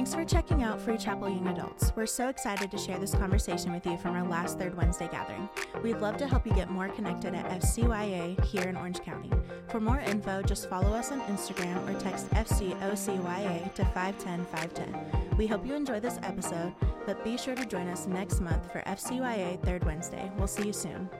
Thanks for checking out Free Chapel Young Adults. We're so excited to share this conversation with you from our last Third Wednesday gathering. We'd love to help you get more connected at FCYA here in Orange County. For more info, just follow us on Instagram or text FCOCYA to 510 510. We hope you enjoy this episode, but be sure to join us next month for FCYA Third Wednesday. We'll see you soon.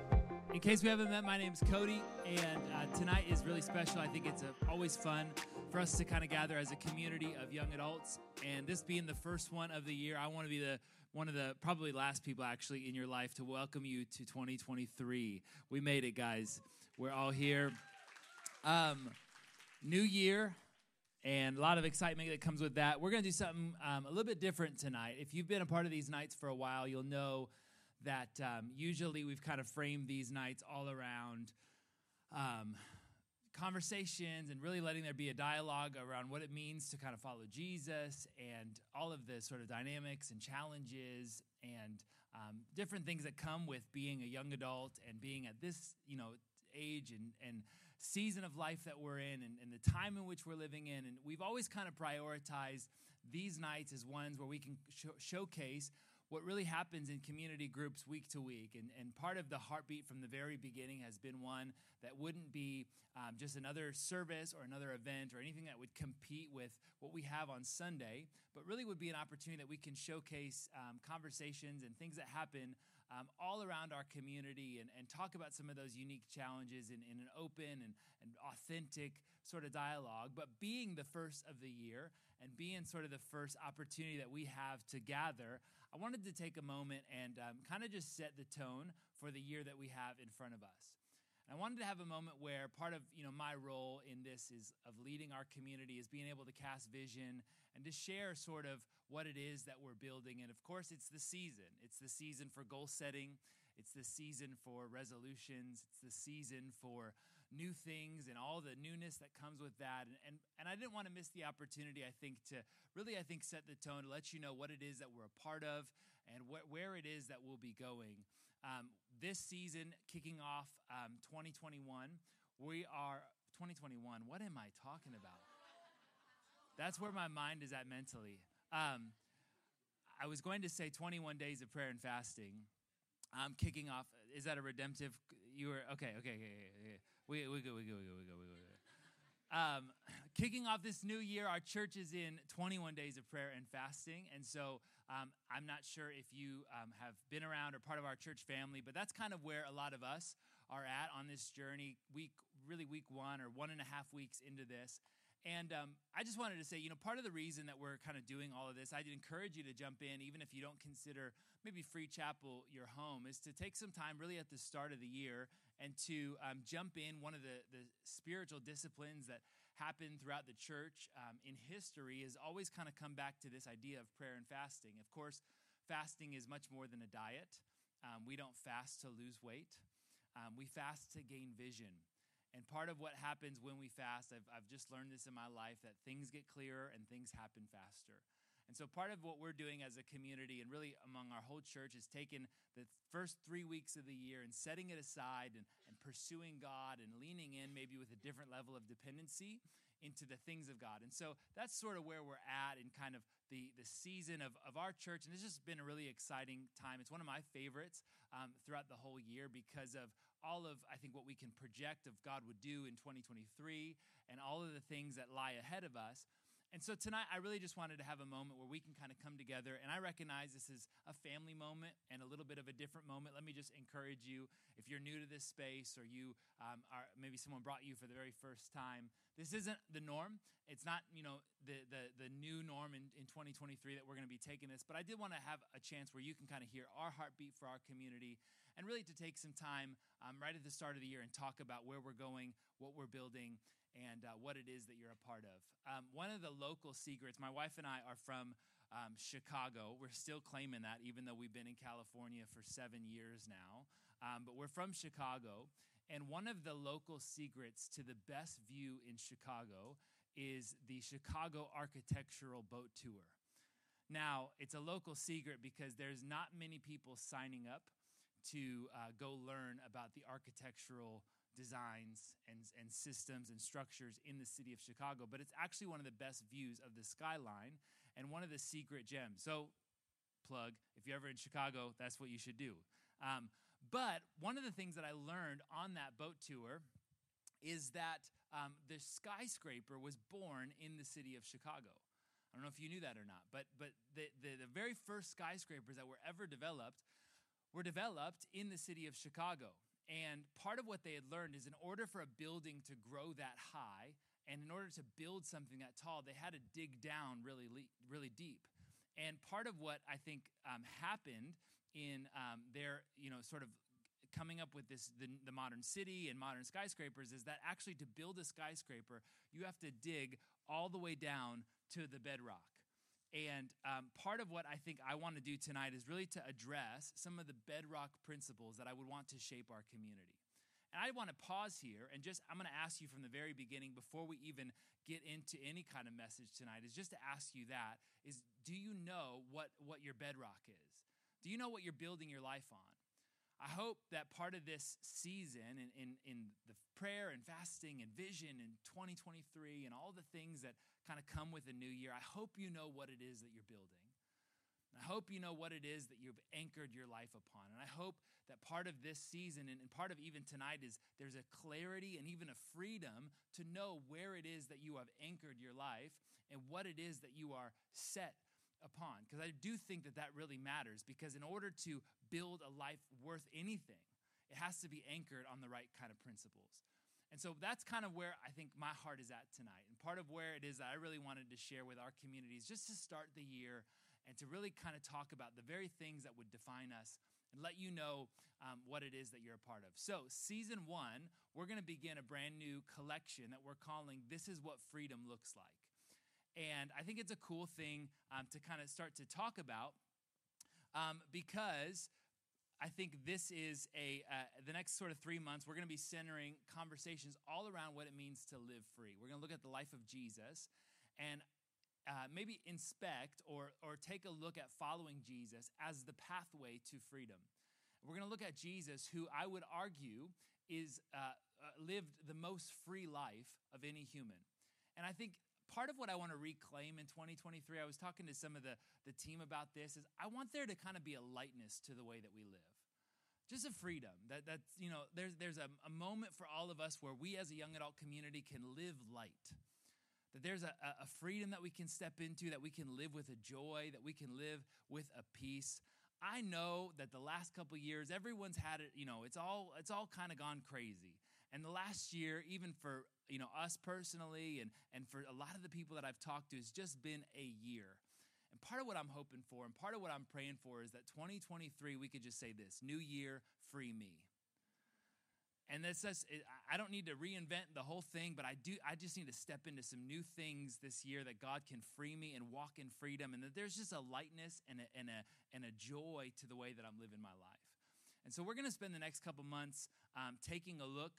In case we haven't met, my name is Cody, and uh, tonight is really special. I think it's a, always fun for us to kind of gather as a community of young adults. And this being the first one of the year, I want to be the one of the probably last people actually in your life to welcome you to 2023. We made it, guys. We're all here. Um, new year, and a lot of excitement that comes with that. We're going to do something um, a little bit different tonight. If you've been a part of these nights for a while, you'll know that um, usually we've kind of framed these nights all around um, conversations and really letting there be a dialogue around what it means to kind of follow Jesus and all of the sort of dynamics and challenges and um, different things that come with being a young adult and being at this, you know, age and, and season of life that we're in and, and the time in which we're living in. And we've always kind of prioritized these nights as ones where we can sh- showcase what really happens in community groups week to week. And, and part of the heartbeat from the very beginning has been one that wouldn't be um, just another service or another event or anything that would compete with what we have on Sunday, but really would be an opportunity that we can showcase um, conversations and things that happen um, all around our community and, and talk about some of those unique challenges in, in an open and, and authentic sort of dialogue. But being the first of the year and being sort of the first opportunity that we have to gather, I wanted to take a moment and um, kind of just set the tone for the year that we have in front of us. And I wanted to have a moment where part of you know my role in this is of leading our community is being able to cast vision and to share sort of what it is that we're building. And of course, it's the season. It's the season for goal setting. It's the season for resolutions. It's the season for new things and all the newness that comes with that. And, and, and I didn't want to miss the opportunity, I think, to really, I think, set the tone to let you know what it is that we're a part of and wh- where it is that we'll be going. Um, this season, kicking off um, 2021, we are 2021. What am I talking about? That's where my mind is at mentally. Um, I was going to say 21 days of prayer and fasting. I'm kicking off. Is that a redemptive? You were okay. Okay. Okay. okay. We we go. We go. We go. We go. We go. Um, kicking off this new year, our church is in 21 days of prayer and fasting. And so um, I'm not sure if you um, have been around or part of our church family, but that's kind of where a lot of us are at on this journey, week, really week one or one and a half weeks into this. And um, I just wanted to say, you know, part of the reason that we're kind of doing all of this, I'd encourage you to jump in, even if you don't consider maybe Free Chapel your home, is to take some time really at the start of the year and to um, jump in. One of the, the spiritual disciplines that happen throughout the church um, in history has always kind of come back to this idea of prayer and fasting. Of course, fasting is much more than a diet. Um, we don't fast to lose weight, um, we fast to gain vision. And part of what happens when we fast, I've, I've just learned this in my life that things get clearer and things happen faster. And so, part of what we're doing as a community and really among our whole church is taking the first three weeks of the year and setting it aside and, and pursuing God and leaning in maybe with a different level of dependency into the things of God. And so, that's sort of where we're at in kind of the, the season of, of our church. And it's just been a really exciting time. It's one of my favorites um, throughout the whole year because of all of, I think, what we can project of God would do in 2023 and all of the things that lie ahead of us. And so tonight, I really just wanted to have a moment where we can kind of come together. And I recognize this is a family moment and a little bit of a different moment. Let me just encourage you if you're new to this space or you um, are maybe someone brought you for the very first time, this isn't the norm. It's not, you know, the, the, the new norm in, in 2023 that we're going to be taking this. But I did want to have a chance where you can kind of hear our heartbeat for our community and really to take some time um, right at the start of the year and talk about where we're going, what we're building and uh, what it is that you're a part of. Um, one of the local secrets, my wife and I are from um, Chicago. We're still claiming that, even though we've been in California for seven years now. Um, but we're from Chicago. And one of the local secrets to the best view in Chicago is the Chicago Architectural Boat Tour. Now, it's a local secret because there's not many people signing up to uh, go learn about the architectural designs and, and systems and structures in the city of Chicago, but it's actually one of the best views of the skyline. and one of the secret gems. So, plug, if you're ever in Chicago, that's what you should do. Um, but one of the things that I learned on that boat tour is that um, the skyscraper was born in the city of Chicago. I don't know if you knew that or not, but, but the, the, the very first skyscrapers that were ever developed were developed in the city of Chicago. And part of what they had learned is in order for a building to grow that high, and in order to build something that tall, they had to dig down really, really deep. And part of what I think um, happened in um, their, you know, sort of coming up with this the, the, modern city and modern skyscrapers is that actually to build a skyscraper you have to dig all the way down to the bedrock and um, part of what I think I want to do tonight is really to address some of the bedrock principles that I would want to shape our community. And I want to pause here and just, I'm going to ask you from the very beginning, before we even get into any kind of message tonight, is just to ask you that is do you know what, what your bedrock is? Do you know what you're building your life on? I hope that part of this season in, in, in, the prayer and fasting and vision in 2023 and all the things that kind of come with the new year, I hope you know what it is that you're building. I hope you know what it is that you've anchored your life upon. And I hope that part of this season and, and part of even tonight is there's a clarity and even a freedom to know where it is that you have anchored your life and what it is that you are set upon. Because I do think that that really matters. Because in order to build a life worth anything, it has to be anchored on the right kind of principles. And so that's kind of where I think my heart is at tonight. And part of where it is that I really wanted to share with our communities just to start the year and to really kind of talk about the very things that would define us and let you know um, what it is that you're a part of. So, season one, we're going to begin a brand new collection that we're calling This is What Freedom Looks Like. And I think it's a cool thing um, to kind of start to talk about um, because I think this is a uh, the next sort of three months. We're going to be centering conversations all around what it means to live free. We're going to look at the life of Jesus, and uh, maybe inspect or or take a look at following Jesus as the pathway to freedom. We're going to look at Jesus, who I would argue is uh, uh lived the most free life of any human, and I think part of what I want to reclaim in 2023, I was talking to some of the, the team about this, is I want there to kind of be a lightness to the way that we live. Just a freedom. That that's, you know, there's there's a, a moment for all of us where we as a young adult community can live light. That there's a, a freedom that we can step into, that we can live with a joy, that we can live with a peace. I know that the last couple years, everyone's had it, you know, it's all it's all kind of gone crazy. And the last year, even for you know, us personally and, and for a lot of the people that I've talked to, has just been a year. And part of what I'm hoping for and part of what I'm praying for is that 2023, we could just say this New Year, free me. And that's just, I don't need to reinvent the whole thing, but I do, I just need to step into some new things this year that God can free me and walk in freedom. And that there's just a lightness and a, and a, and a joy to the way that I'm living my life. And so we're going to spend the next couple months um, taking a look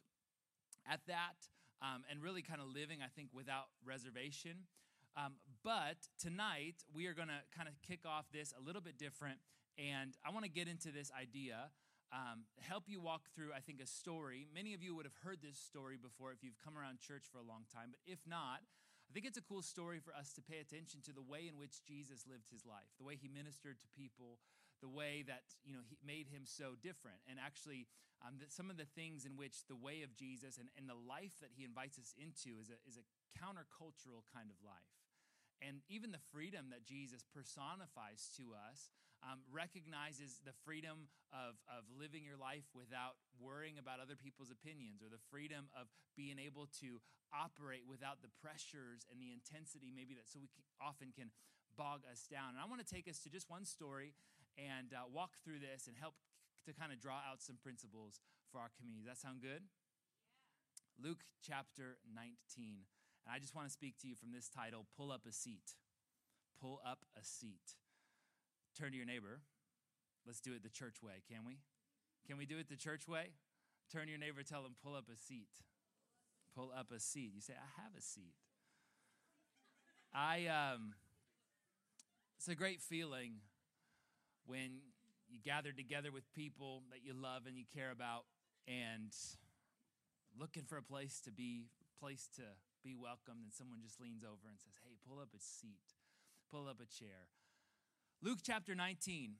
at that um, and really kind of living, I think, without reservation. Um, but tonight, we are going to kind of kick off this a little bit different. And I want to get into this idea, um, help you walk through, I think, a story. Many of you would have heard this story before if you've come around church for a long time. But if not, I think it's a cool story for us to pay attention to the way in which Jesus lived his life, the way he ministered to people, the way that you know he made him so different. And actually um, some of the things in which the way of jesus and, and the life that he invites us into is a, is a countercultural kind of life. And even the freedom that jesus personifies to us um, recognizes the freedom of, of living your life without worrying about other people's opinions or the freedom of being able to operate without the pressures and the intensity maybe that so we can, often can bog us down. And i want to take us to just one story and uh, walk through this and help to kind of draw out some principles for our community. Does that sound good? Yeah. Luke chapter 19. And I just want to speak to you from this title Pull Up a Seat. Pull up a seat. Turn to your neighbor. Let's do it the church way, can we? Can we do it the church way? Turn to your neighbor, tell them, pull up a seat. Pull up a seat. You say, I have a seat. I, um, it's a great feeling when you gather together with people that you love and you care about and looking for a place to be place to be welcomed and someone just leans over and says hey pull up a seat pull up a chair. Luke chapter 19,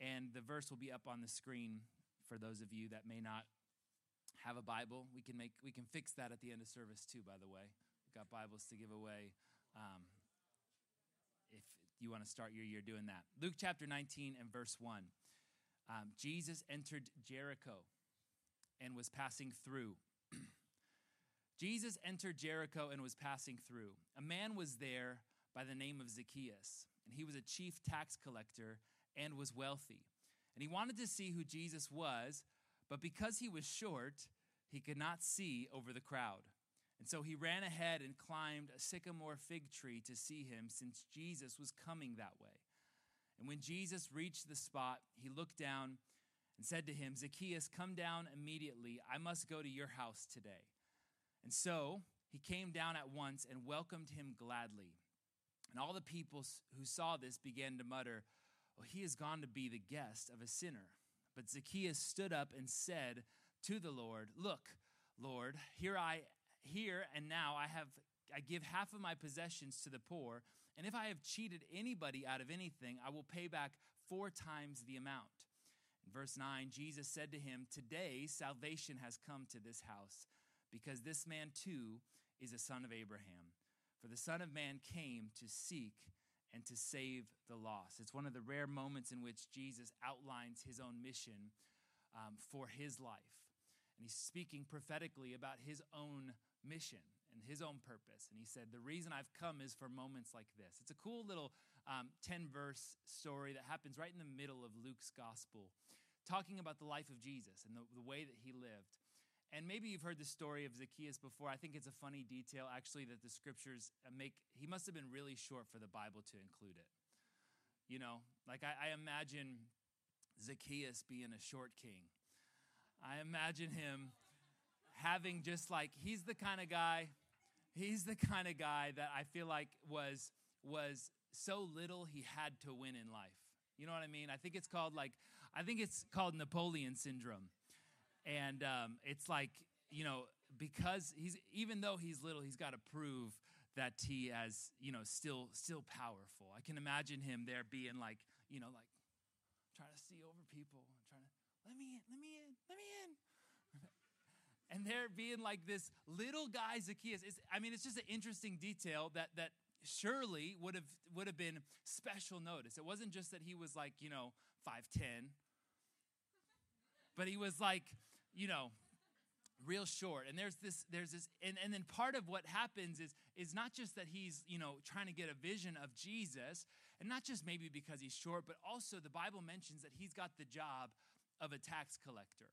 and the verse will be up on the screen for those of you that may not have a Bible. We can make we can fix that at the end of service too. By the way, we've got Bibles to give away. Um, you want to start your year doing that, Luke chapter 19 and verse 1. Um, Jesus entered Jericho and was passing through. Jesus entered Jericho and was passing through. A man was there by the name of Zacchaeus, and he was a chief tax collector and was wealthy. And he wanted to see who Jesus was, but because he was short, he could not see over the crowd. And so he ran ahead and climbed a sycamore fig tree to see him, since Jesus was coming that way. And when Jesus reached the spot, he looked down and said to him, Zacchaeus, come down immediately. I must go to your house today. And so he came down at once and welcomed him gladly. And all the people who saw this began to mutter, Well, he has gone to be the guest of a sinner. But Zacchaeus stood up and said to the Lord, Look, Lord, here I here and now I have I give half of my possessions to the poor, and if I have cheated anybody out of anything, I will pay back four times the amount. In verse 9, Jesus said to him, Today salvation has come to this house, because this man too is a son of Abraham. For the Son of Man came to seek and to save the lost. It's one of the rare moments in which Jesus outlines his own mission um, for his life. And he's speaking prophetically about his own mission and his own purpose. And he said, The reason I've come is for moments like this. It's a cool little 10 um, verse story that happens right in the middle of Luke's gospel, talking about the life of Jesus and the, the way that he lived. And maybe you've heard the story of Zacchaeus before. I think it's a funny detail, actually, that the scriptures make. He must have been really short for the Bible to include it. You know, like I, I imagine Zacchaeus being a short king. I imagine him having just like, he's the kind of guy, he's the kind of guy that I feel like was, was so little he had to win in life. You know what I mean? I think it's called like, I think it's called Napoleon syndrome and um, it's like you know because he's even though he's little he's got to prove that he has you know still still powerful i can imagine him there being like you know like trying to see over people trying to let me in let me in let me in and there being like this little guy zacchaeus. It's, i mean it's just an interesting detail that that surely would have would have been special notice. It wasn't just that he was like you know 510 but he was like you know, real short. And there's this there's this and, and then part of what happens is is not just that he's you know trying to get a vision of jesus and not just maybe because he's short but also the bible mentions that he's got the job of a tax collector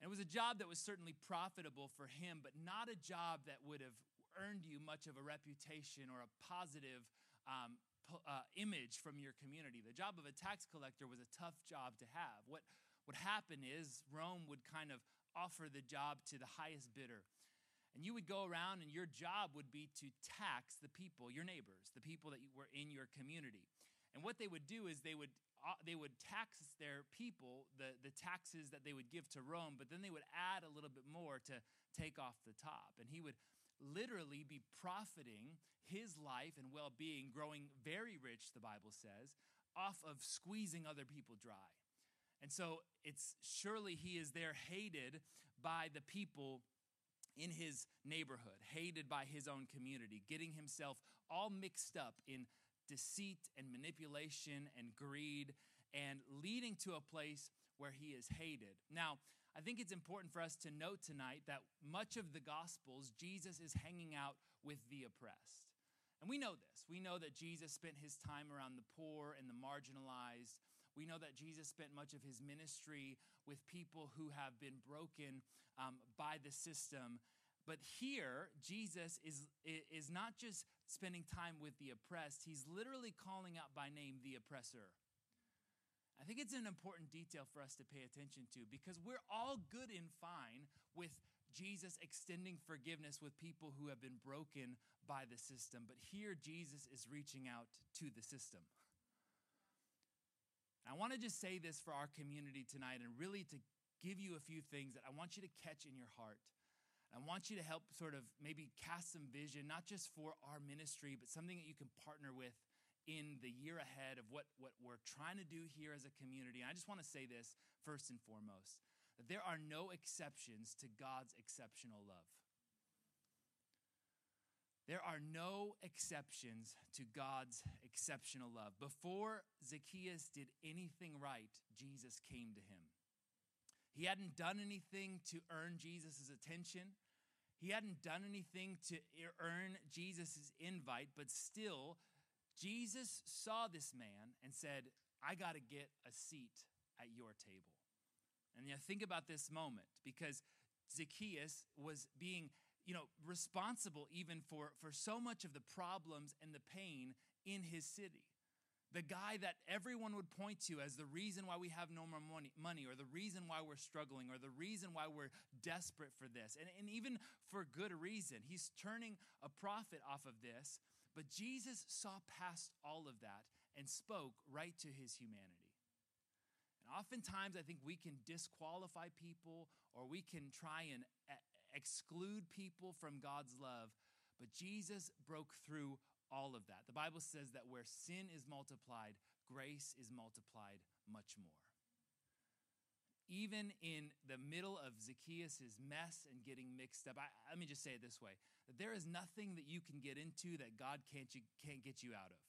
and it was a job that was certainly profitable for him but not a job that would have earned you much of a reputation or a positive um, uh, image from your community the job of a tax collector was a tough job to have what would happen is Rome would kind of offer the job to the highest bidder. And you would go around, and your job would be to tax the people, your neighbors, the people that were in your community. And what they would do is they would Uh, they would tax their people the, the taxes that they would give to Rome, but then they would add a little bit more to take off the top. And he would literally be profiting his life and well being, growing very rich, the Bible says, off of squeezing other people dry. And so it's surely he is there hated by the people in his neighborhood, hated by his own community, getting himself all mixed up in deceit and manipulation and greed and leading to a place where he is hated. Now, I think it's important for us to note tonight that much of the Gospels, Jesus is hanging out with the oppressed. And we know this. We know that Jesus spent his time around the poor and the marginalized we know that Jesus spent much of his ministry with people who have been broken um, by the system. But here, Jesus is, is not just spending time with the oppressed, he's literally calling out by name the oppressor. I think it's an important detail for us to pay attention to because we're all good and fine with Jesus extending forgiveness with people who have been broken by the system. But here, Jesus is reaching out to the system. I want to just say this for our community tonight and really to give you a few things that I want you to catch in your heart. I want you to help sort of maybe cast some vision, not just for our ministry, but something that you can partner with in the year ahead of what, what we're trying to do here as a community. And I just want to say this first and foremost that there are no exceptions to God's exceptional love. There are no exceptions to God's exceptional love. Before Zacchaeus did anything right, Jesus came to him. He hadn't done anything to earn Jesus' attention. He hadn't done anything to earn Jesus' invite, but still, Jesus saw this man and said, I got to get a seat at your table. And you know, think about this moment because Zacchaeus was being you know, responsible even for, for so much of the problems and the pain in his city. The guy that everyone would point to as the reason why we have no more money, money, or the reason why we're struggling, or the reason why we're desperate for this, and, and even for good reason. He's turning a profit off of this, but Jesus saw past all of that and spoke right to his humanity. And oftentimes, I think we can disqualify people or we can try and uh, exclude people from God's love, but Jesus broke through all of that. The Bible says that where sin is multiplied, grace is multiplied much more. Even in the middle of Zacchaeus' mess and getting mixed up, I, let me just say it this way that there is nothing that you can get into that God can't, you, can't get you out of.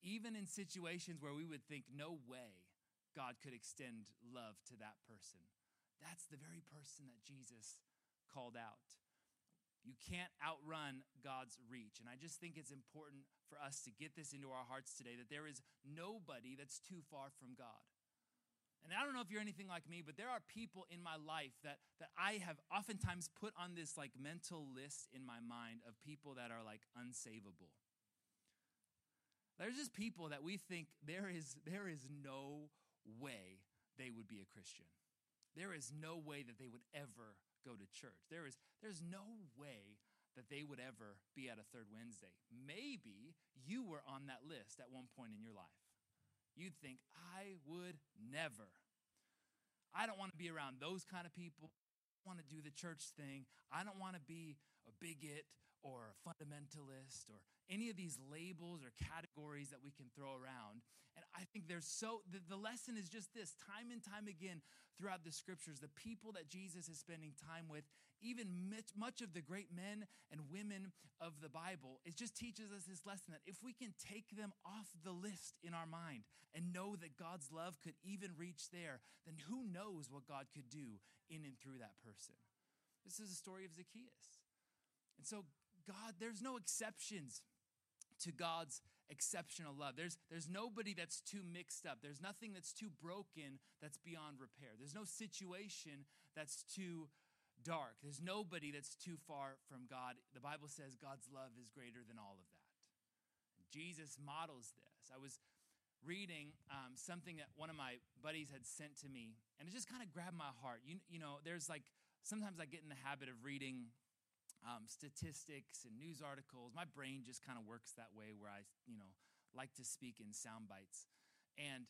Even in situations where we would think, no way God could extend love to that person, that's the very person that Jesus called out. You can't outrun God's reach. And I just think it's important for us to get this into our hearts today that there is nobody that's too far from God. And I don't know if you're anything like me, but there are people in my life that, that I have oftentimes put on this like mental list in my mind of people that are like unsavable. There's just people that we think there is, there is no way they would be a Christian. There is no way that they would ever go to church. There is, there's no way that they would ever be at a third Wednesday. Maybe you were on that list at one point in your life. You'd think, I would never. I don't want to be around those kind of people. I don't want to do the church thing. I don't want to be a bigot or fundamentalist or any of these labels or categories that we can throw around. And I think there's so, the, the, lesson is just this time and time again throughout the scriptures, the people that Jesus is spending time with, even much, much of the great men and women of the Bible, it just teaches us this lesson that if we can take them off the list in our mind and know that God's love could even reach there, then who knows what God could do in and through that person. This is a story of Zacchaeus. And so, God, there's no exceptions to God's exceptional love. There's, there's nobody that's too mixed up. There's nothing that's too broken that's beyond repair. There's no situation that's too dark. There's nobody that's too far from God. The Bible says God's love is greater than all of that. Jesus models this. I was reading um, something that one of my buddies had sent to me, and it just kind of grabbed my heart. You, you know, there's like, sometimes I get in the habit of reading um, statistics and news articles. My brain just kind of works that way where I, you know, like to speak in sound bites. And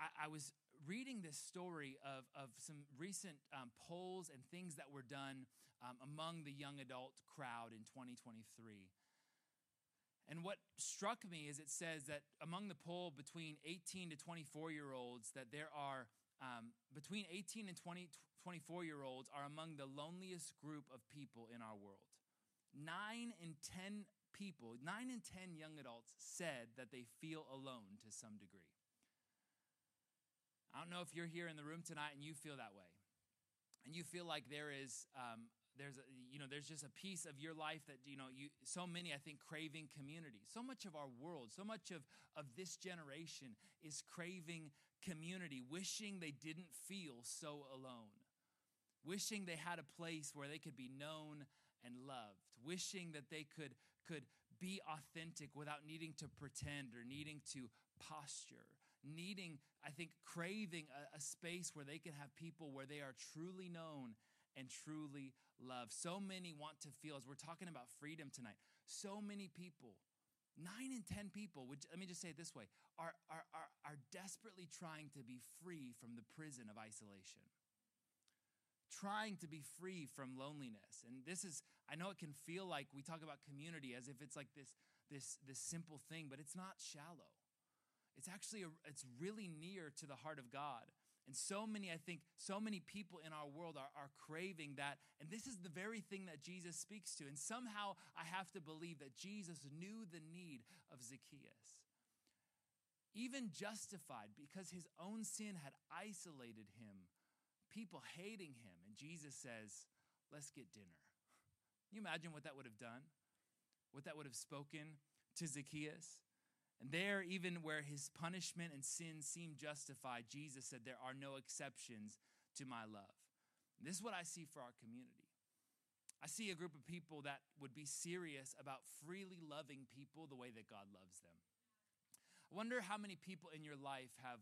I, I was reading this story of, of some recent um, polls and things that were done um, among the young adult crowd in 2023. And what struck me is it says that among the poll between 18 to 24 year olds, that there are um, between 18 and 20, 24 year olds are among the loneliest group of people in our world. Nine in 10 people, nine in 10 young adults said that they feel alone to some degree. I don't know if you're here in the room tonight and you feel that way. And you feel like there is um, there's a, you know there's just a piece of your life that you know you so many i think craving community so much of our world so much of of this generation is craving community wishing they didn't feel so alone wishing they had a place where they could be known and loved wishing that they could could be authentic without needing to pretend or needing to posture needing i think craving a, a space where they can have people where they are truly known and truly loved. So many want to feel, as we're talking about freedom tonight, so many people, nine in 10 people, would, let me just say it this way, are, are, are, are desperately trying to be free from the prison of isolation. Trying to be free from loneliness. And this is, I know it can feel like we talk about community as if it's like this, this, this simple thing, but it's not shallow. It's actually, a, it's really near to the heart of God. And so many, I think, so many people in our world are, are craving that. And this is the very thing that Jesus speaks to. And somehow I have to believe that Jesus knew the need of Zacchaeus. Even justified because his own sin had isolated him, people hating him. And Jesus says, Let's get dinner. Can you imagine what that would have done? What that would have spoken to Zacchaeus? And there, even where his punishment and sin seemed justified, Jesus said, There are no exceptions to my love. And this is what I see for our community. I see a group of people that would be serious about freely loving people the way that God loves them. I wonder how many people in your life have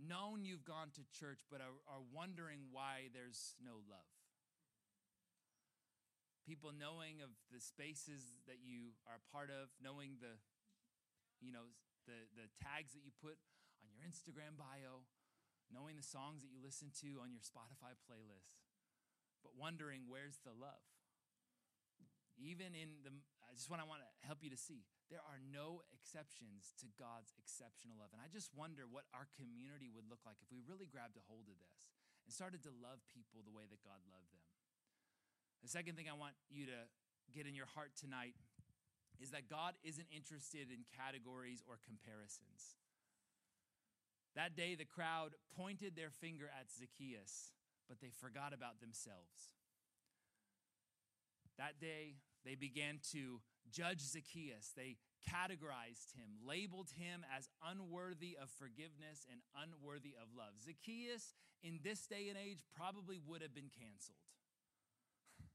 known you've gone to church but are, are wondering why there's no love. People knowing of the spaces that you are a part of, knowing the you know, the, the tags that you put on your Instagram bio, knowing the songs that you listen to on your Spotify playlist, but wondering where's the love. Even in the, I just want to want to help you to see there are no exceptions to God's exceptional love. And I just wonder what our community would look like if we really grabbed a hold of this and started to love people the way that God loved them. The second thing I want you to get in your heart tonight is that God isn't interested in categories or comparisons. That day, the crowd pointed their finger at Zacchaeus, but they forgot about themselves. That day, they began to judge Zacchaeus. They categorized him, labeled him as unworthy of forgiveness and unworthy of love. Zacchaeus, in this day and age, probably would have been canceled.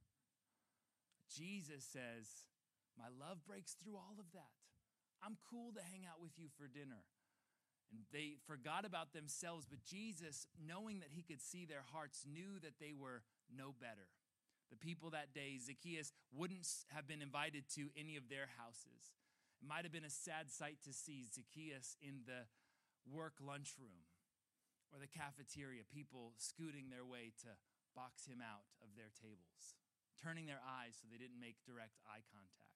Jesus says, my love breaks through all of that. I'm cool to hang out with you for dinner. And they forgot about themselves, but Jesus, knowing that he could see their hearts, knew that they were no better. The people that day, Zacchaeus wouldn't have been invited to any of their houses. It might have been a sad sight to see Zacchaeus in the work lunchroom or the cafeteria, people scooting their way to box him out of their tables, turning their eyes so they didn't make direct eye contact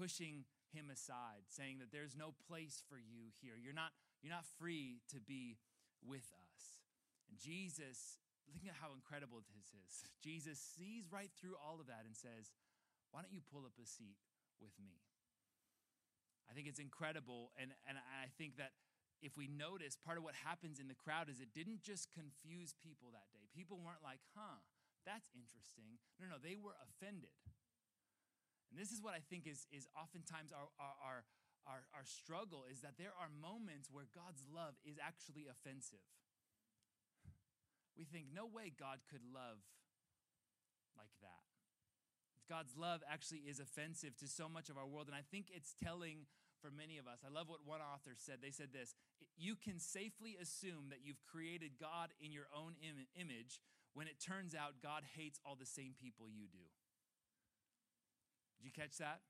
pushing him aside, saying that there's no place for you here. You're not, you're not free to be with us. And Jesus, look at how incredible this is. Jesus sees right through all of that and says, Why don't you pull up a seat with me? I think it's incredible. And, and I think that if we notice, part of what happens in the crowd is it didn't just confuse people that day. People weren't like, huh, that's interesting. No, no, they were offended. And this is what I think is, is oftentimes our, our, our, our struggle is that there are moments where God's love is actually offensive. We think, no way God could love like that. God's love actually is offensive to so much of our world. And I think it's telling for many of us. I love what one author said. They said this You can safely assume that you've created God in your own Im- image when it turns out God hates all the same people you do. Did you catch that?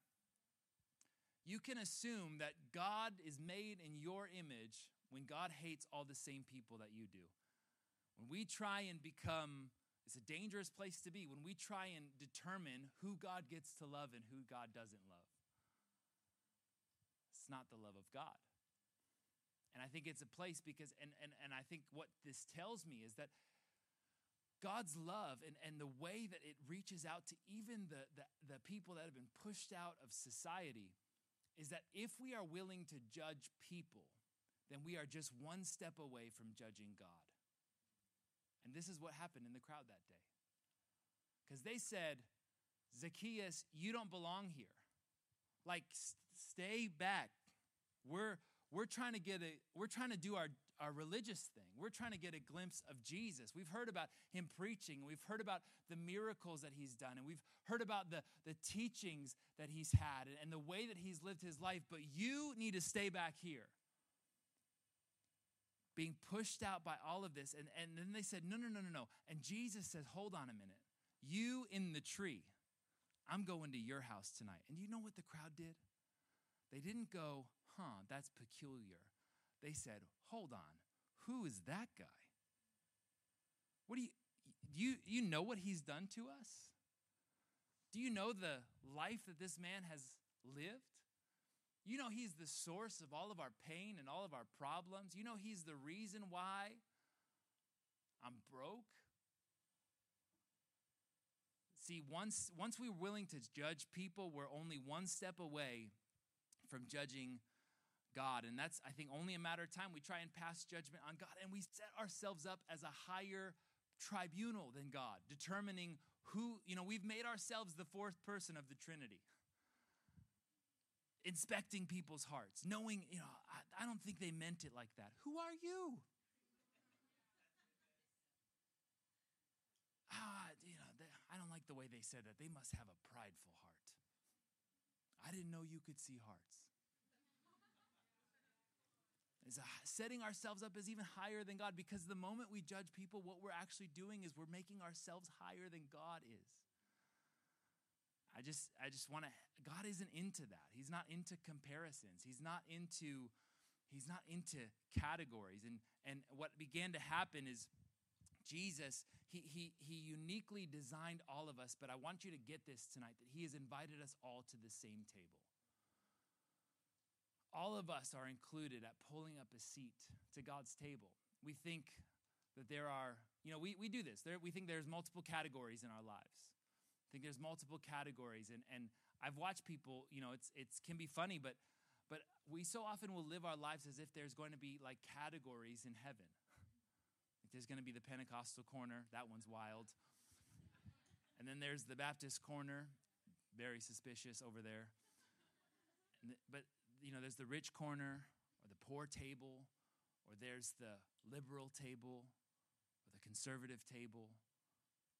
You can assume that God is made in your image when God hates all the same people that you do. When we try and become, it's a dangerous place to be, when we try and determine who God gets to love and who God doesn't love. It's not the love of God. And I think it's a place because, and, and, and I think what this tells me is that God's love and, and the way that it reaches out to even the, the, the people that have been pushed out of society is that if we are willing to judge people, then we are just one step away from judging God. And this is what happened in the crowd that day. Because they said, Zacchaeus, you don't belong here. Like, stay back. We're, we're trying to get a, we're trying to do our, our religious thing. We're trying to get a glimpse of Jesus. We've heard about him preaching, we've heard about the miracles that he's done, and we've heard about the, the teachings that he's had and, and the way that he's lived his life, but you need to stay back here. Being pushed out by all of this. And, and then they said, No, no, no, no, no. And Jesus says, Hold on a minute. You in the tree, I'm going to your house tonight. And you know what the crowd did? They didn't go, Huh, that's peculiar they said, Hold on, who is that guy? What do you, you, you know what he's done to us? Do you know the life that this man has lived? You know He's the source of all of our pain and all of our problems. You know He's the reason why I'm broke. See, once, once we're willing to judge people, we're only one step away from judging God. And that's, I think, only a matter of time. We try and pass judgment on God, and we set ourselves up as a higher tribunal than God, determining who, you know, we've made ourselves the fourth person of the Trinity. Inspecting people's hearts, knowing, you know, I, I don't think they meant it like that. Who are you? ah, you know, they, I don't like the way they said that. They must have a prideful heart. I didn't know you could see hearts. Is setting ourselves up as even higher than God because the moment we judge people, what we're actually doing is we're making ourselves higher than God is. I just, I just want to. God isn't into that. He's not into comparisons. He's not into, he's not into categories. And and what began to happen is Jesus, he, he, he uniquely designed all of us, but I want you to get this tonight that He has invited us all to the same table. All of us are included at pulling up a seat to God's table. We think that there are, you know, we, we do this. There, we think there's multiple categories in our lives. I think there's multiple categories. And, and I've watched people, you know, it's, it's can be funny, but, but we so often will live our lives as if there's going to be like categories in heaven there's going to be the Pentecostal corner. That one's wild. And then there's the Baptist corner. Very suspicious over there. The, but, you know, there's the rich corner or the poor table, or there's the liberal table or the conservative table.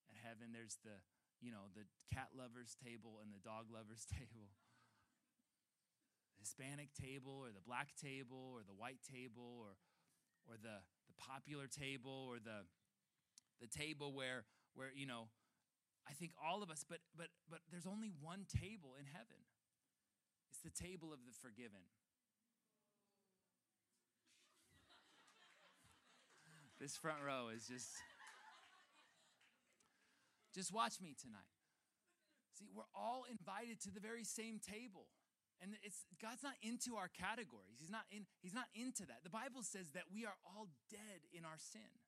At heaven, there's the, you know, the cat lovers table and the dog lovers table. The Hispanic table or the black table or the white table or, or the the popular table or the the table where where you know I think all of us but but but there's only one table in heaven. It's the table of the forgiven. this front row is just just watch me tonight. See, we're all invited to the very same table. And it's God's not into our categories. He's not in he's not into that. The Bible says that we are all dead in our sin.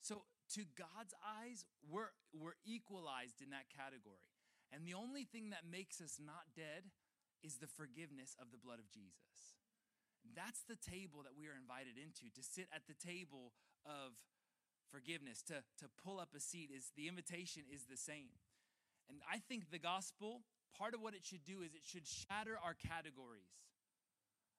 So to God's eyes, we're we're equalized in that category. And the only thing that makes us not dead is the forgiveness of the blood of Jesus. That's the table that we are invited into to sit at the table of forgiveness, to, to pull up a seat is the invitation is the same. And I think the gospel part of what it should do is it should shatter our categories.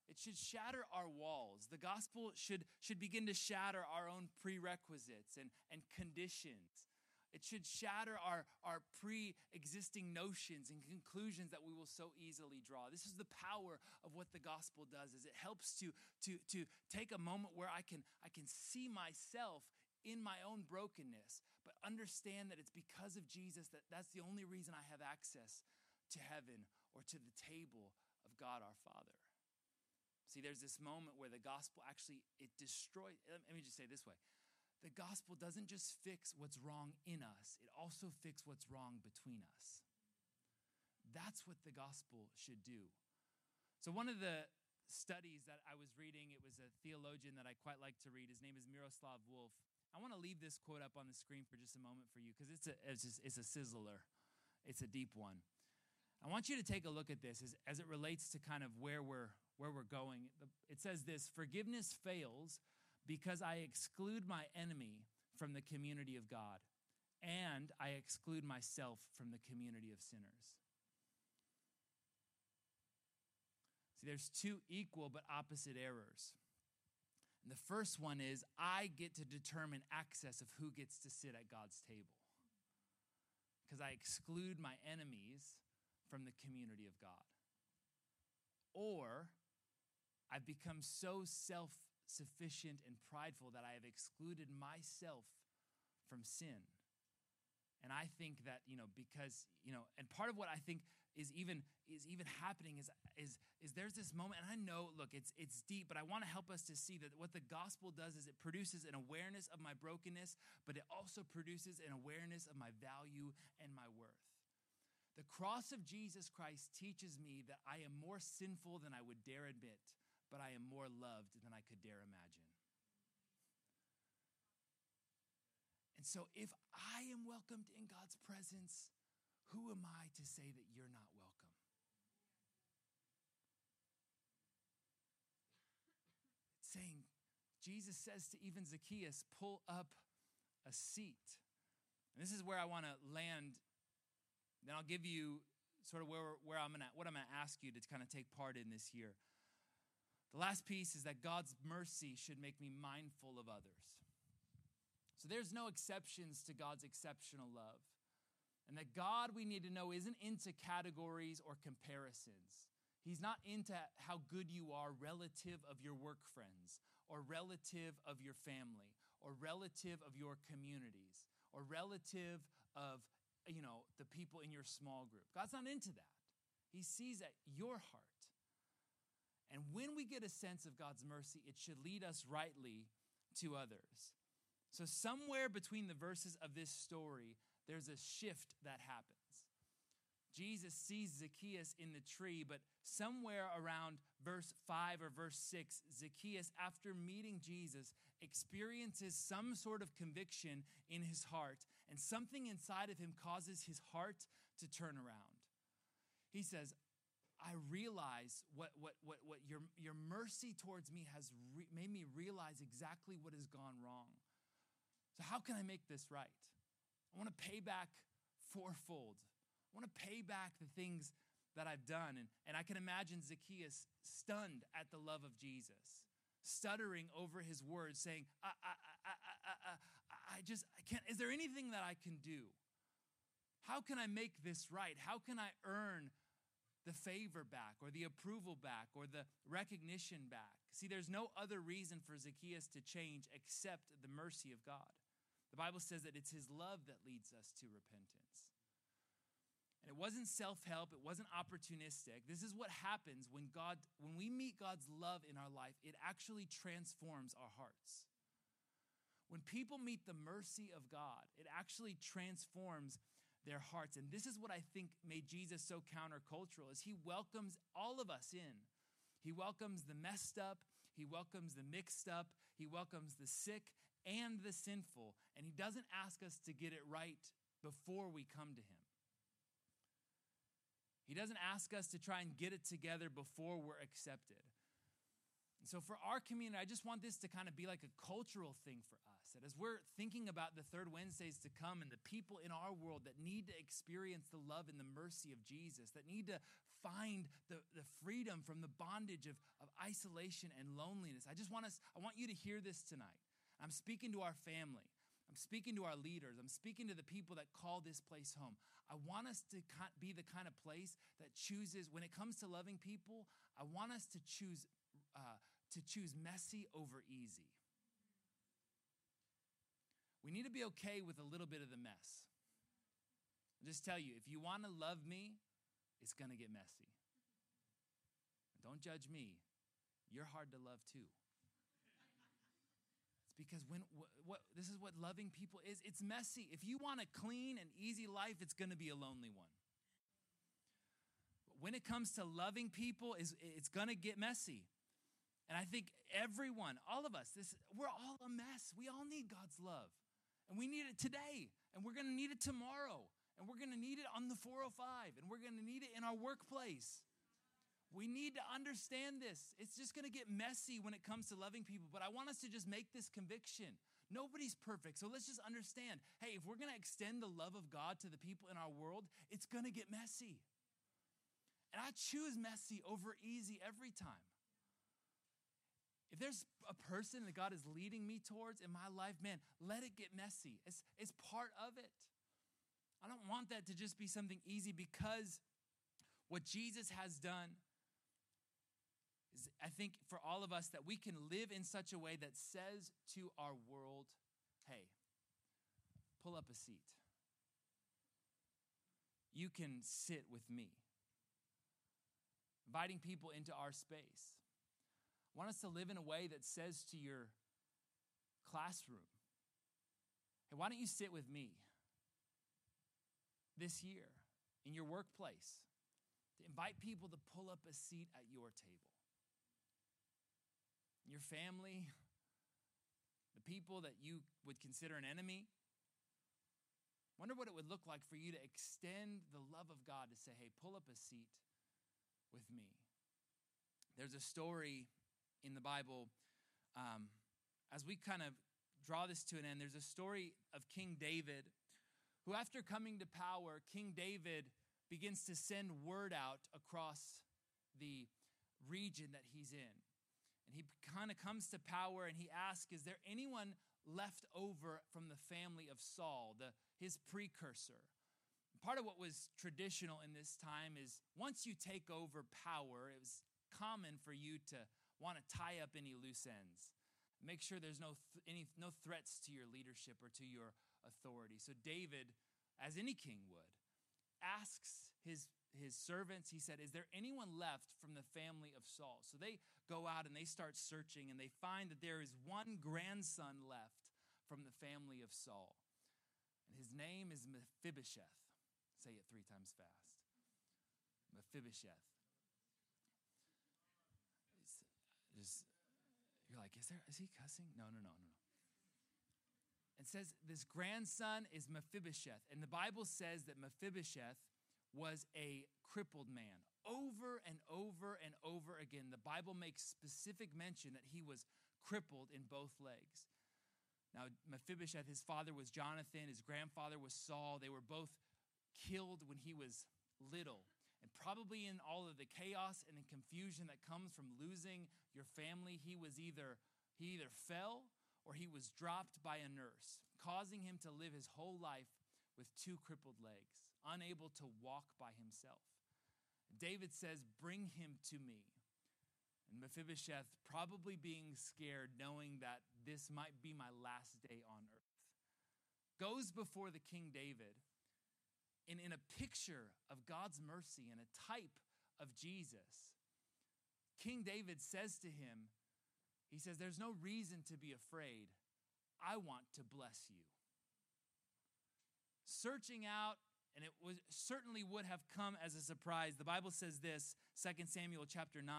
It should shatter our walls. The gospel should, should begin to shatter our own prerequisites and, and conditions. It should shatter our, our pre existing notions and conclusions that we will so easily draw. This is the power of what the gospel does is it helps to, to, to take a moment where I can, I can see myself in my own brokenness, but understand that it's because of Jesus that that's the only reason I have access to heaven or to the table of God our Father. See, there's this moment where the gospel actually it destroys. Let me just say this way. The gospel doesn't just fix what's wrong in us, it also fixes what's wrong between us. That's what the gospel should do. So one of the studies that I was reading, it was a theologian that I quite like to read. His name is Miroslav Volf. I want to leave this quote up on the screen for just a moment for you because it's a, it's, just, it's a sizzler. It's a deep one. I want you to take a look at this as, as it relates to kind of where we're, where we're going. It says this Forgiveness fails because I exclude my enemy from the community of God, and I exclude myself from the community of sinners. See, there's two equal but opposite errors. And the first one is I get to determine access of who gets to sit at God's table. Because I exclude my enemies from the community of God. Or I've become so self sufficient and prideful that I have excluded myself from sin. And I think that, you know, because, you know, and part of what I think is even is even happening is is is there's this moment and I know look it's it's deep but I want to help us to see that what the gospel does is it produces an awareness of my brokenness but it also produces an awareness of my value and my worth The cross of Jesus Christ teaches me that I am more sinful than I would dare admit, but I am more loved than I could dare imagine. And so, if I am welcomed in God's presence, who am I to say that you're not welcome? It's saying, Jesus says to even Zacchaeus, pull up a seat. And this is where I want to land. Then I'll give you sort of where, where I'm gonna, what I'm gonna ask you to kind of take part in this year. The last piece is that God's mercy should make me mindful of others. So there's no exceptions to God's exceptional love. And that God, we need to know, isn't into categories or comparisons. He's not into how good you are relative of your work friends, or relative of your family, or relative of your communities, or relative of you know the people in your small group. God's not into that. He sees at your heart. And when we get a sense of God's mercy, it should lead us rightly to others. So, somewhere between the verses of this story, there's a shift that happens. Jesus sees Zacchaeus in the tree, but somewhere around verse 5 or verse 6, Zacchaeus, after meeting Jesus, experiences some sort of conviction in his heart, and something inside of him causes his heart to turn around. He says, I realize what, what, what, what your, your mercy towards me has re- made me realize exactly what has gone wrong. So, how can I make this right? I want to pay back fourfold. I want to pay back the things that I've done. And, and I can imagine Zacchaeus stunned at the love of Jesus, stuttering over his words, saying, I, I, I, I, I, I just I can't. Is there anything that I can do? How can I make this right? How can I earn the favor back or the approval back or the recognition back? See, there's no other reason for Zacchaeus to change except the mercy of God. The Bible says that it's his love that leads us to repentance. And it wasn't self-help, it wasn't opportunistic. This is what happens when God when we meet God's love in our life, it actually transforms our hearts. When people meet the mercy of God, it actually transforms their hearts. And this is what I think made Jesus so countercultural is he welcomes all of us in. He welcomes the messed up, he welcomes the mixed up, he welcomes the sick and the sinful, and He doesn't ask us to get it right before we come to Him. He doesn't ask us to try and get it together before we're accepted. And so, for our community, I just want this to kind of be like a cultural thing for us. That as we're thinking about the third Wednesdays to come and the people in our world that need to experience the love and the mercy of Jesus, that need to find the, the freedom from the bondage of, of isolation and loneliness, I just want us, I want you to hear this tonight. I'm speaking to our family. I'm speaking to our leaders. I'm speaking to the people that call this place home. I want us to be the kind of place that chooses, when it comes to loving people, I want us to choose uh, to choose messy over easy. We need to be okay with a little bit of the mess. I'll just tell you, if you want to love me, it's going to get messy. Don't judge me. You're hard to love too. It's because when what, this is what loving people is. It's messy. If you want a clean and easy life, it's going to be a lonely one. When it comes to loving people, is it's going to get messy. And I think everyone, all of us, this we're all a mess. We all need God's love. And we need it today, and we're going to need it tomorrow, and we're going to need it on the 405, and we're going to need it in our workplace. We need to understand this. It's just going to get messy when it comes to loving people, but I want us to just make this conviction. Nobody's perfect. So let's just understand hey, if we're going to extend the love of God to the people in our world, it's going to get messy. And I choose messy over easy every time. If there's a person that God is leading me towards in my life, man, let it get messy. It's, it's part of it. I don't want that to just be something easy because what Jesus has done is I think for all of us that we can live in such a way that says to our world, hey, pull up a seat. You can sit with me. Inviting people into our space. I want us to live in a way that says to your classroom, hey, why don't you sit with me this year? in your workplace, to invite people to pull up a seat at your table. Your family, the people that you would consider an enemy. Wonder what it would look like for you to extend the love of God to say, hey, pull up a seat with me. There's a story in the Bible, um, as we kind of draw this to an end, there's a story of King David, who, after coming to power, King David begins to send word out across the region that he's in. And he kind of comes to power and he asks, Is there anyone left over from the family of Saul, the, his precursor? Part of what was traditional in this time is once you take over power, it was common for you to want to tie up any loose ends. Make sure there's no, th- any, no threats to your leadership or to your authority. So, David, as any king would, asks his, his servants, he said, Is there anyone left from the family of Saul? So they go out and they start searching and they find that there is one grandson left from the family of Saul. And his name is Mephibosheth. Say it three times fast. Mephibosheth. It's just, you're like, is there is he cussing? No, no, no, no, no. It says this grandson is Mephibosheth. And the Bible says that Mephibosheth was a crippled man. Over and over and over again, the Bible makes specific mention that he was crippled in both legs. Now, Mephibosheth, his father was Jonathan, his grandfather was Saul. They were both killed when he was little. And probably in all of the chaos and the confusion that comes from losing your family, he was either he either fell or he was dropped by a nurse, causing him to live his whole life with two crippled legs, unable to walk by himself. David says, Bring him to me. And Mephibosheth, probably being scared, knowing that this might be my last day on earth, goes before the King David and in a picture of God's mercy and a type of Jesus, King David says to him, He says, There's no reason to be afraid. I want to bless you. Searching out, and it was certainly would have come as a surprise. The Bible says this, 2 Samuel chapter 9.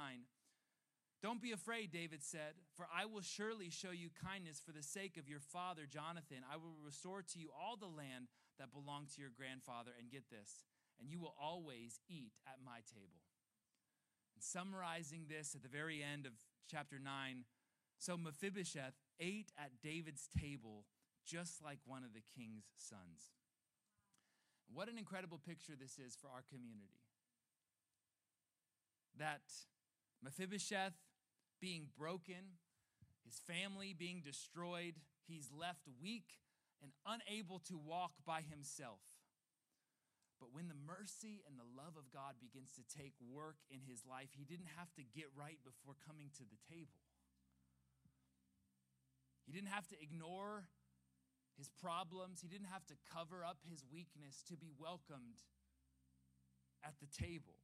Don't be afraid, David said, for I will surely show you kindness for the sake of your father Jonathan. I will restore to you all the land that belonged to your grandfather. And get this, and you will always eat at my table. And summarizing this at the very end of chapter 9, so Mephibosheth ate at David's table just like one of the king's sons. What an incredible picture this is for our community. That Mephibosheth being broken, his family being destroyed. He's left weak and unable to walk by himself. But when the mercy and the love of God begins to take work in his life, he didn't have to get right before coming to the table. He didn't have to ignore his problems, he didn't have to cover up his weakness to be welcomed at the table.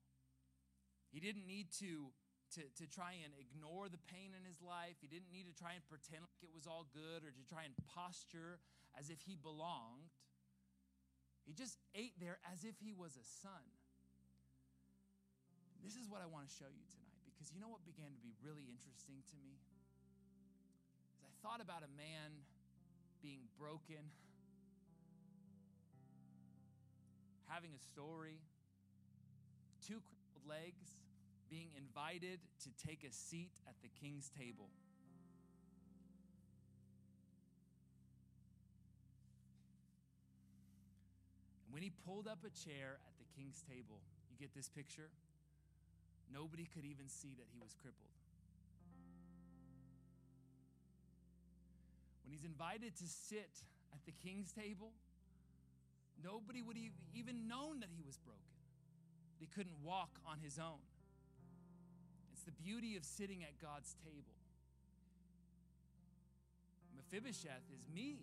He didn't need to to, to try and ignore the pain in his life. He didn't need to try and pretend like it was all good or to try and posture as if he belonged. He just ate there as if he was a son. This is what I want to show you tonight because you know what began to be really interesting to me? As I thought about a man being broken, having a story, two crippled legs being invited to take a seat at the king's table. And when he pulled up a chair at the king's table, you get this picture? Nobody could even see that he was crippled. When he's invited to sit at the king's table, nobody would have even known that he was broken. He couldn't walk on his own. It's the beauty of sitting at God's table. Mephibosheth is me.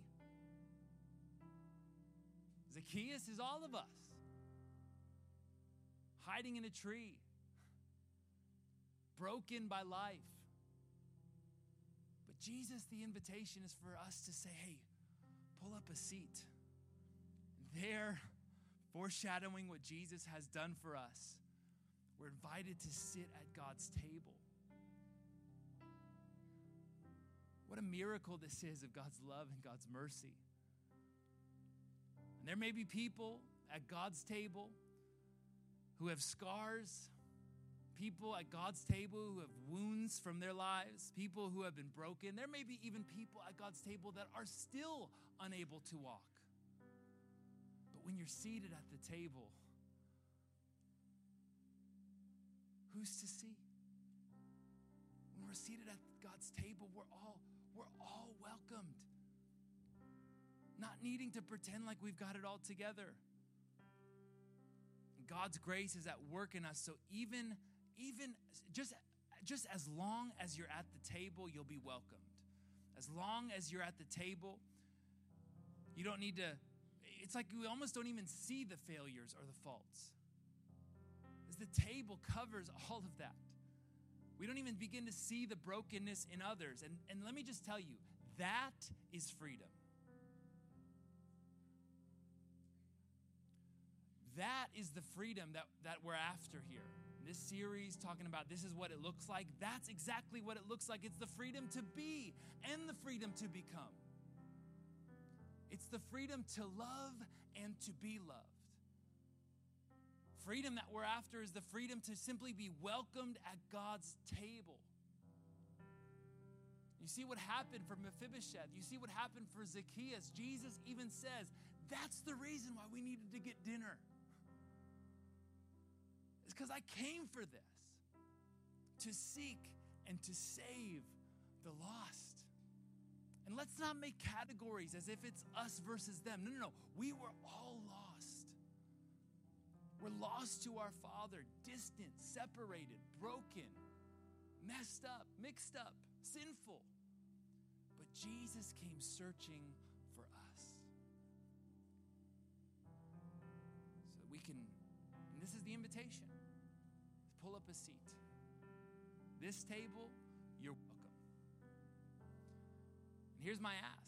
Zacchaeus is all of us. Hiding in a tree, broken by life. But Jesus, the invitation is for us to say, hey, pull up a seat. There foreshadowing what Jesus has done for us. We're invited to sit at God's table. What a miracle this is of God's love and God's mercy. And there may be people at God's table who have scars, people at God's table who have wounds from their lives, people who have been broken. There may be even people at God's table that are still unable to walk. But when you're seated at the table, who's to see? When we're seated at God's table, we're all we're all welcomed. Not needing to pretend like we've got it all together. God's grace is at work in us. So even even just just as long as you're at the table, you'll be welcomed. As long as you're at the table, you don't need to it's like we almost don't even see the failures or the faults. As the table covers all of that. We don't even begin to see the brokenness in others. And, and let me just tell you, that is freedom. That is the freedom that, that we're after here. This series talking about this is what it looks like. That's exactly what it looks like. It's the freedom to be and the freedom to become. It's the freedom to love and to be loved. Freedom that we're after is the freedom to simply be welcomed at God's table. You see what happened for Mephibosheth. You see what happened for Zacchaeus. Jesus even says that's the reason why we needed to get dinner. Because I came for this to seek and to save the lost. And let's not make categories as if it's us versus them. No, no, no. We were all lost. We're lost to our Father, distant, separated, broken, messed up, mixed up, sinful. But Jesus came searching for us. So that we can, and this is the invitation pull up a seat. This table, you're welcome. And here's my ask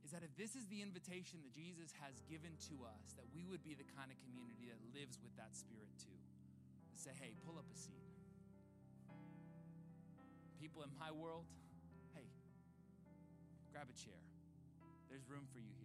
is that if this is the invitation that Jesus has given to us, that we would be the kind of community that lives with that spirit too. To say, hey, pull up a seat. People in my world, hey, grab a chair. There's room for you here.